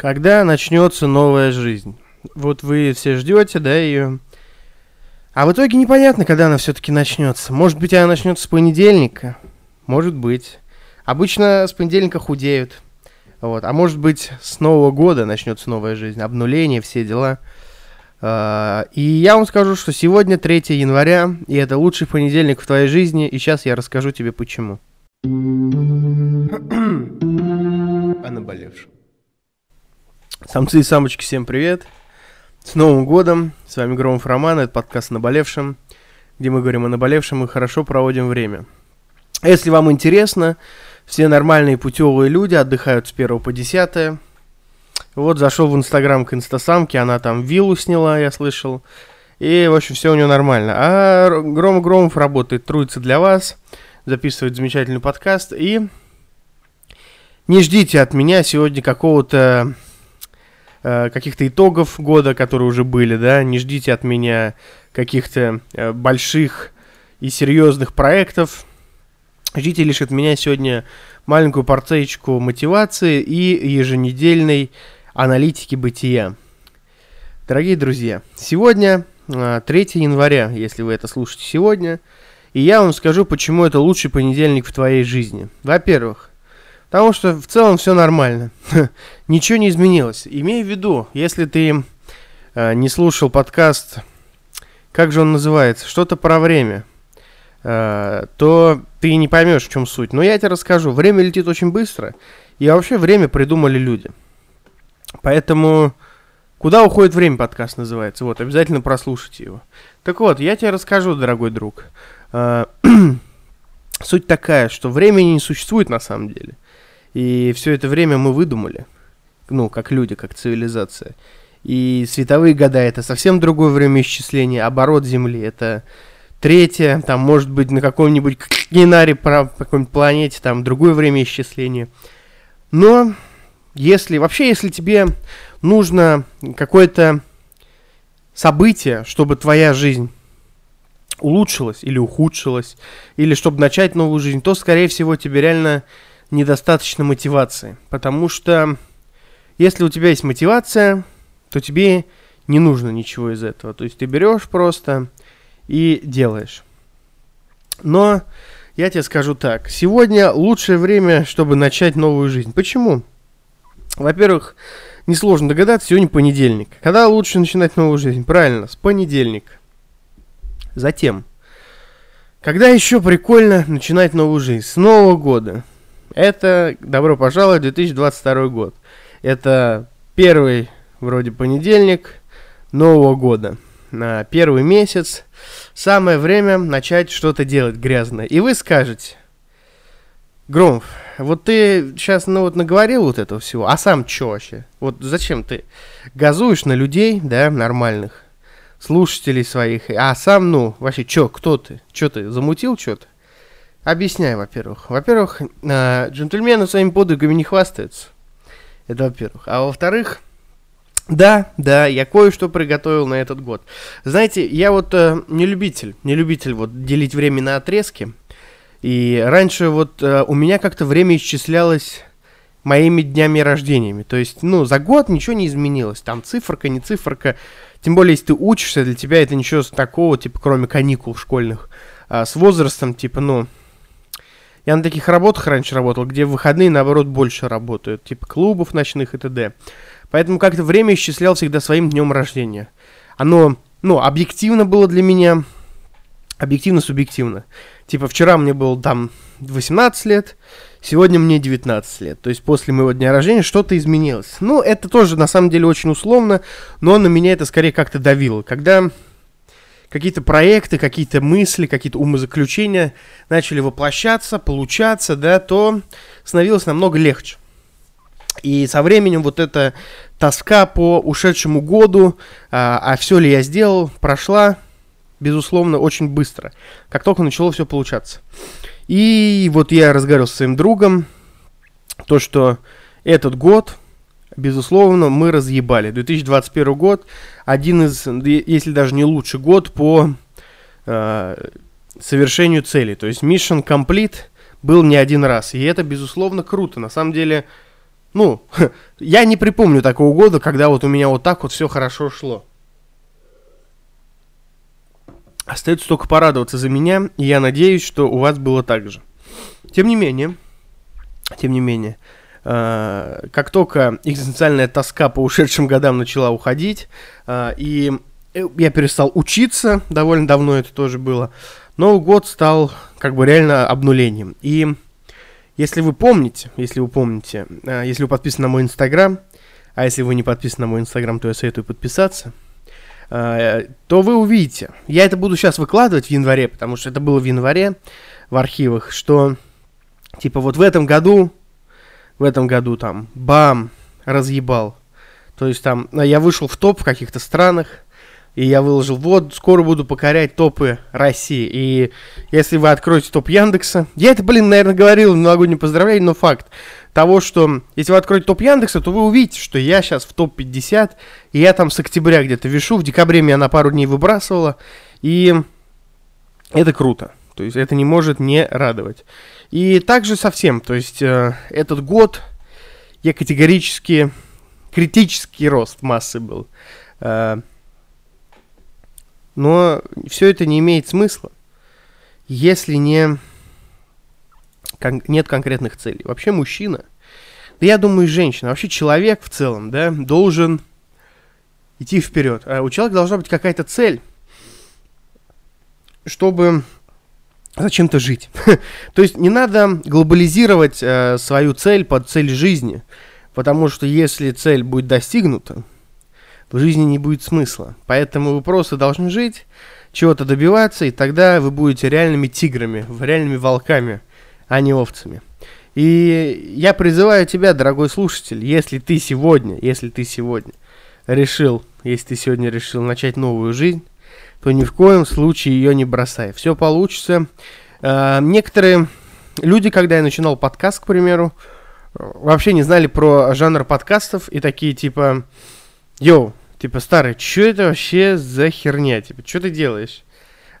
Когда начнется новая жизнь? Вот вы все ждете, да, ее? А в итоге непонятно, когда она все-таки начнется. Может быть, она начнется с понедельника? Может быть. Обычно с понедельника худеют. Вот. А может быть, с Нового года начнется новая жизнь, обнуление, все дела. А, и я вам скажу, что сегодня 3 января, и это лучший понедельник в твоей жизни, и сейчас я расскажу тебе почему. О наболевшем. Самцы и самочки, всем привет. С Новым годом. С вами Громов Роман, это подкаст «Наболевшем», где мы говорим о наболевшем и хорошо проводим время. Если вам интересно, все нормальные путевые люди отдыхают с 1 по 10. Вот зашел в Инстаграм к инстасамке, она там виллу сняла, я слышал. И, в общем, все у нее нормально. А Гром Громов работает, трудится для вас, записывает замечательный подкаст. И не ждите от меня сегодня какого-то каких-то итогов года, которые уже были, да, не ждите от меня каких-то э, больших и серьезных проектов. Ждите лишь от меня сегодня маленькую порцейку мотивации и еженедельной аналитики бытия. Дорогие друзья, сегодня 3 э, января, если вы это слушаете сегодня, и я вам скажу, почему это лучший понедельник в твоей жизни. Во-первых, Потому что в целом все нормально. Ничего не изменилось. Имей в виду, если ты э, не слушал подкаст, как же он называется, что-то про время, э, то ты не поймешь, в чем суть. Но я тебе расскажу. Время летит очень быстро. И вообще время придумали люди. Поэтому куда уходит время подкаст называется. Вот, обязательно прослушайте его. Так вот, я тебе расскажу, дорогой друг. Э, суть такая, что времени не существует на самом деле. И все это время мы выдумали. Ну, как люди, как цивилизация. И световые года это совсем другое время исчисления. Оборот Земли это третье, там может быть на каком-нибудь Генаре, по какой-нибудь планете, там другое время исчисления. Но если, вообще, если тебе нужно какое-то событие, чтобы твоя жизнь улучшилась или ухудшилась, или чтобы начать новую жизнь, то, скорее всего, тебе реально недостаточно мотивации. Потому что если у тебя есть мотивация, то тебе не нужно ничего из этого. То есть ты берешь просто и делаешь. Но я тебе скажу так. Сегодня лучшее время, чтобы начать новую жизнь. Почему? Во-первых, несложно догадаться, сегодня понедельник. Когда лучше начинать новую жизнь? Правильно, с понедельника. Затем, когда еще прикольно начинать новую жизнь? С Нового года. Это, добро пожаловать, 2022 год. Это первый, вроде, понедельник Нового года. На первый месяц. Самое время начать что-то делать грязное. И вы скажете, Громов, вот ты сейчас, ну вот наговорил вот этого всего, а сам чё вообще? Вот зачем ты газуешь на людей, да, нормальных, слушателей своих, а сам, ну, вообще, чё, кто ты? Чё ты, замутил что-то? Объясняю, во-первых. Во-первых, э, джентльмены своими подвигами не хвастаются. Это во-первых. А во-вторых, да, да, я кое-что приготовил на этот год. Знаете, я вот э, не любитель, не любитель вот делить время на отрезки. И раньше вот э, у меня как-то время исчислялось моими днями рождениями. То есть, ну, за год ничего не изменилось. Там циферка, не циферка. Тем более, если ты учишься, для тебя это ничего такого, типа, кроме каникул школьных. А с возрастом, типа, ну, я на таких работах раньше работал, где в выходные, наоборот, больше работают, типа клубов ночных и т.д. Поэтому как-то время исчислял всегда своим днем рождения. Оно, ну, объективно было для меня, объективно-субъективно. Типа вчера мне было там 18 лет, сегодня мне 19 лет. То есть после моего дня рождения что-то изменилось. Ну, это тоже на самом деле очень условно, но на меня это скорее как-то давило. Когда какие-то проекты, какие-то мысли, какие-то умозаключения начали воплощаться, получаться, да, то становилось намного легче. И со временем вот эта тоска по ушедшему году, а, а все ли я сделал, прошла, безусловно, очень быстро, как только начало все получаться. И вот я разговаривал с своим другом, то, что этот год, безусловно, мы разъебали. 2021 год один из, если даже не лучший год по э, совершению цели. То есть Mission Complete был не один раз. И это, безусловно, круто. На самом деле, ну, я не припомню такого года, когда вот у меня вот так вот все хорошо шло. Остается только порадоваться за меня, и я надеюсь, что у вас было так же. Тем не менее, тем не менее, как только экзистенциальная тоска по ушедшим годам начала уходить, э, и я перестал учиться, довольно давно это тоже было, Новый год стал как бы реально обнулением. И если вы помните, если вы помните, э, если вы подписаны на мой инстаграм, а если вы не подписаны на мой инстаграм, то я советую подписаться – Э, то вы увидите. Я это буду сейчас выкладывать в январе, потому что это было в январе в архивах, что типа вот в этом году, в этом году там, бам, разъебал. То есть там, э, я вышел в топ в каких-то странах, и я выложил, вот, скоро буду покорять топы России. И если вы откроете топ Яндекса, я это, блин, наверное, говорил в новогоднем поздравлении, но факт того, что если вы откроете топ Яндекса, то вы увидите, что я сейчас в топ-50, и я там с октября где-то вешу, в декабре меня на пару дней выбрасывало, и это круто. То есть это не может не радовать. И также совсем, то есть э, этот год я категорически критический рост массы был. Э, но все это не имеет смысла, если не кон- нет конкретных целей. Вообще мужчина, да я думаю, женщина, вообще человек в целом, да, должен идти вперед. А у человека должна быть какая-то цель, чтобы зачем-то жить. То есть не надо глобализировать э, свою цель под цель жизни, потому что если цель будет достигнута, в жизни не будет смысла. Поэтому вы просто должны жить, чего-то добиваться, и тогда вы будете реальными тиграми, реальными волками а не овцами. И я призываю тебя, дорогой слушатель, если ты сегодня, если ты сегодня решил, если ты сегодня решил начать новую жизнь, то ни в коем случае ее не бросай. Все получится. Э, некоторые люди, когда я начинал подкаст, к примеру, вообще не знали про жанр подкастов и такие типа, йоу, типа старый, что это вообще за херня, типа, что ты делаешь?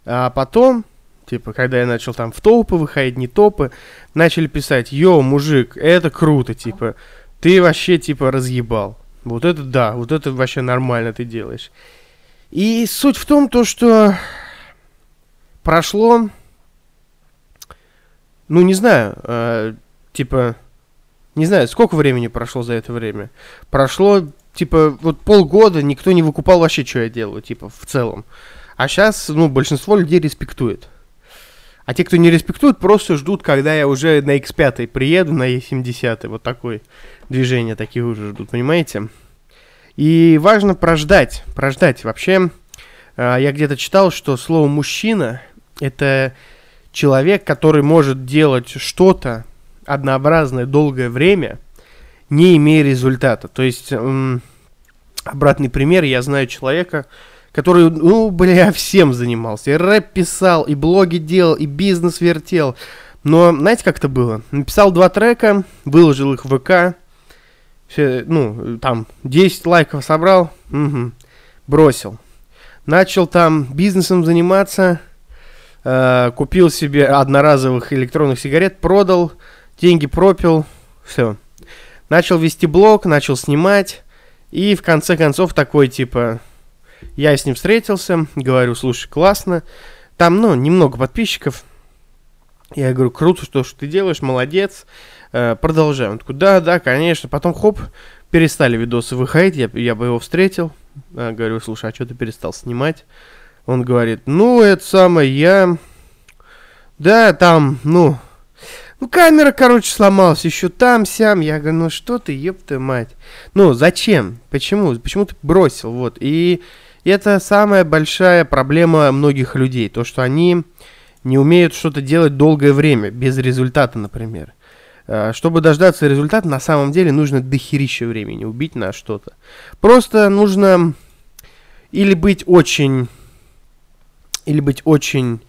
А потом Типа, когда я начал там в топы выходить, не топы, начали писать, йоу, мужик, это круто, типа, ты вообще, типа, разъебал. Вот это да, вот это вообще нормально ты делаешь. И суть в том, то, что прошло, ну, не знаю, э, типа, не знаю, сколько времени прошло за это время. Прошло, типа, вот полгода никто не выкупал вообще, что я делаю, типа, в целом. А сейчас, ну, большинство людей респектует. А те, кто не респектует, просто ждут, когда я уже на X5 приеду, на E70. Вот такое движение такие уже ждут, понимаете? И важно прождать, прождать. Вообще, а, я где-то читал, что слово «мужчина» — это человек, который может делать что-то однообразное долгое время, не имея результата. То есть, обратный пример, я знаю человека, который, ну, бля, всем занимался. И рэп писал, и блоги делал, и бизнес вертел. Но знаете, как это было? Написал два трека, выложил их в ВК, все, ну, там, 10 лайков собрал, угу, бросил. Начал там бизнесом заниматься, э, купил себе одноразовых электронных сигарет, продал, деньги пропил, все. Начал вести блог, начал снимать, и в конце концов такой, типа, я с ним встретился, говорю, слушай, классно. Там, ну, немного подписчиков. Я говорю, круто, что, что ты делаешь, молодец. Э, продолжаем. Он такой, да, да, конечно. Потом, хоп, перестали видосы выходить, я, я бы его встретил. Я говорю, слушай, а что ты перестал снимать? Он говорит, ну, это самое, я... Да, там, ну... Ну, камера, короче, сломалась, еще там, сям. Я говорю, ну что ты, ёпта мать. Ну, зачем? Почему? Почему ты бросил? Вот. И это самая большая проблема многих людей, то, что они не умеют что-то делать долгое время, без результата, например. Э, чтобы дождаться результата, на самом деле нужно дохерища времени убить на что-то. Просто нужно или быть очень, или быть очень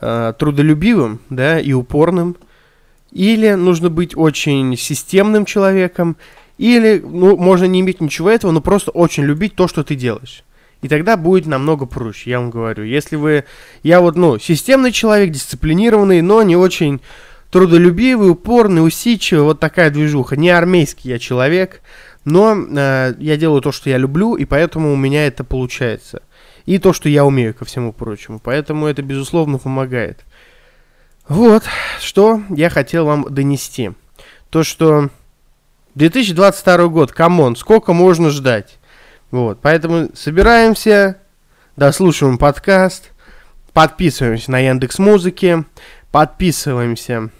э, трудолюбивым, да, и упорным, или нужно быть очень системным человеком, или, ну, можно не иметь ничего этого, но просто очень любить то, что ты делаешь. И тогда будет намного проще, я вам говорю. Если вы... Я вот, ну, системный человек, дисциплинированный, но не очень трудолюбивый, упорный, усидчивый, вот такая движуха. Не армейский я человек, но э, я делаю то, что я люблю, и поэтому у меня это получается. И то, что я умею, ко всему прочему. Поэтому это, безусловно, помогает. Вот, что я хотел вам донести. То, что 2022 год, come on, сколько можно ждать? Вот, поэтому собираемся, дослушиваем подкаст, подписываемся на Яндекс Музыке, подписываемся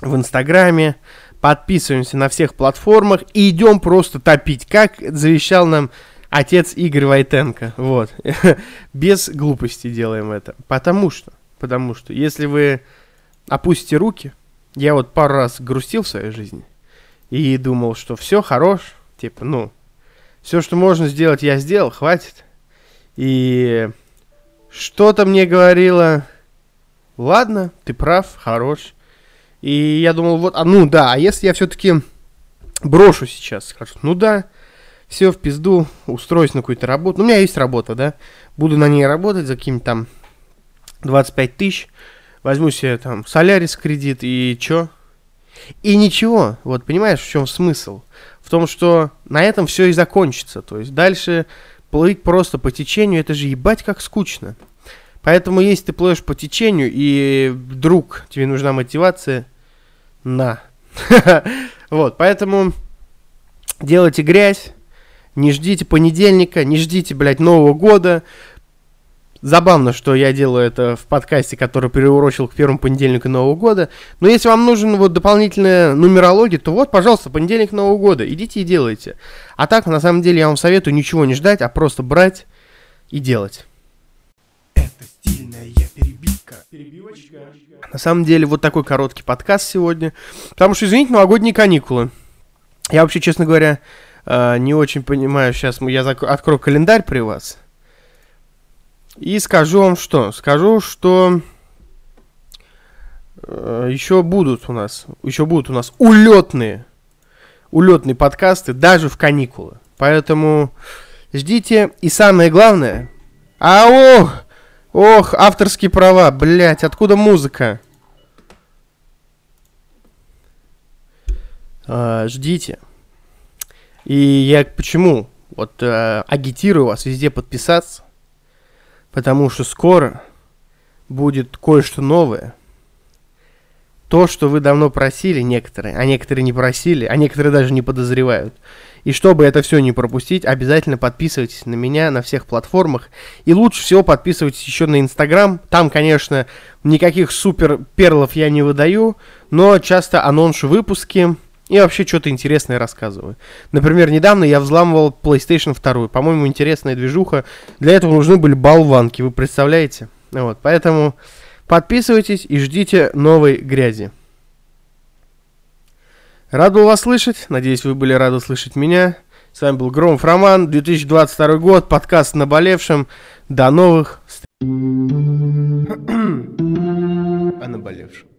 в Инстаграме, подписываемся на всех платформах и идем просто топить, как завещал нам отец Игорь Войтенко. Вот. Без глупости делаем это. Потому что, потому что, если вы опустите руки, я вот пару раз грустил в своей жизни и думал, что все хорош, типа, ну, все, что можно сделать, я сделал, хватит. И что-то мне говорило, ладно, ты прав, хорош. И я думал, вот, а ну да, а если я все-таки брошу сейчас, скажу, ну да, все в пизду, устроюсь на какую-то работу. Ну, у меня есть работа, да, буду на ней работать за каким-то там 25 тысяч, возьму себе там солярис кредит и чё? И ничего, вот понимаешь, в чем смысл? В том, что на этом все и закончится. То есть дальше плыть просто по течению, это же ебать как скучно. Поэтому если ты плывешь по течению, и вдруг тебе нужна мотивация, на. Вот, поэтому делайте грязь, не ждите понедельника, не ждите, блядь, Нового года. Забавно, что я делаю это в подкасте, который переурочил к первому понедельнику Нового года. Но если вам нужен вот дополнительная нумерология, то вот, пожалуйста, понедельник Нового года. Идите и делайте. А так, на самом деле, я вам советую ничего не ждать, а просто брать и делать. Перебивочка. На самом деле, вот такой короткий подкаст сегодня. Потому что, извините, новогодние каникулы. Я вообще, честно говоря, э, не очень понимаю. Сейчас я открою календарь при вас. И скажу вам что? Скажу, что э, еще будут у нас, еще будут у нас улетные, улетные подкасты даже в каникулы. Поэтому ждите. И самое главное, а ох, авторские права, блять, откуда музыка? А, ждите. И я почему? Вот а, агитирую вас везде подписаться, потому что скоро будет кое-что новое. То, что вы давно просили некоторые, а некоторые не просили, а некоторые даже не подозревают. И чтобы это все не пропустить, обязательно подписывайтесь на меня на всех платформах. И лучше всего подписывайтесь еще на Инстаграм. Там, конечно, никаких супер перлов я не выдаю, но часто аноншу выпуски и вообще что-то интересное рассказываю. Например, недавно я взламывал PlayStation 2. По-моему, интересная движуха. Для этого нужны были болванки, вы представляете? Вот, поэтому подписывайтесь и ждите новой грязи. Рад был вас слышать. Надеюсь, вы были рады слышать меня. С вами был Громов Роман, 2022 год, подкаст «Наболевшим». До новых встреч. О наболевшем.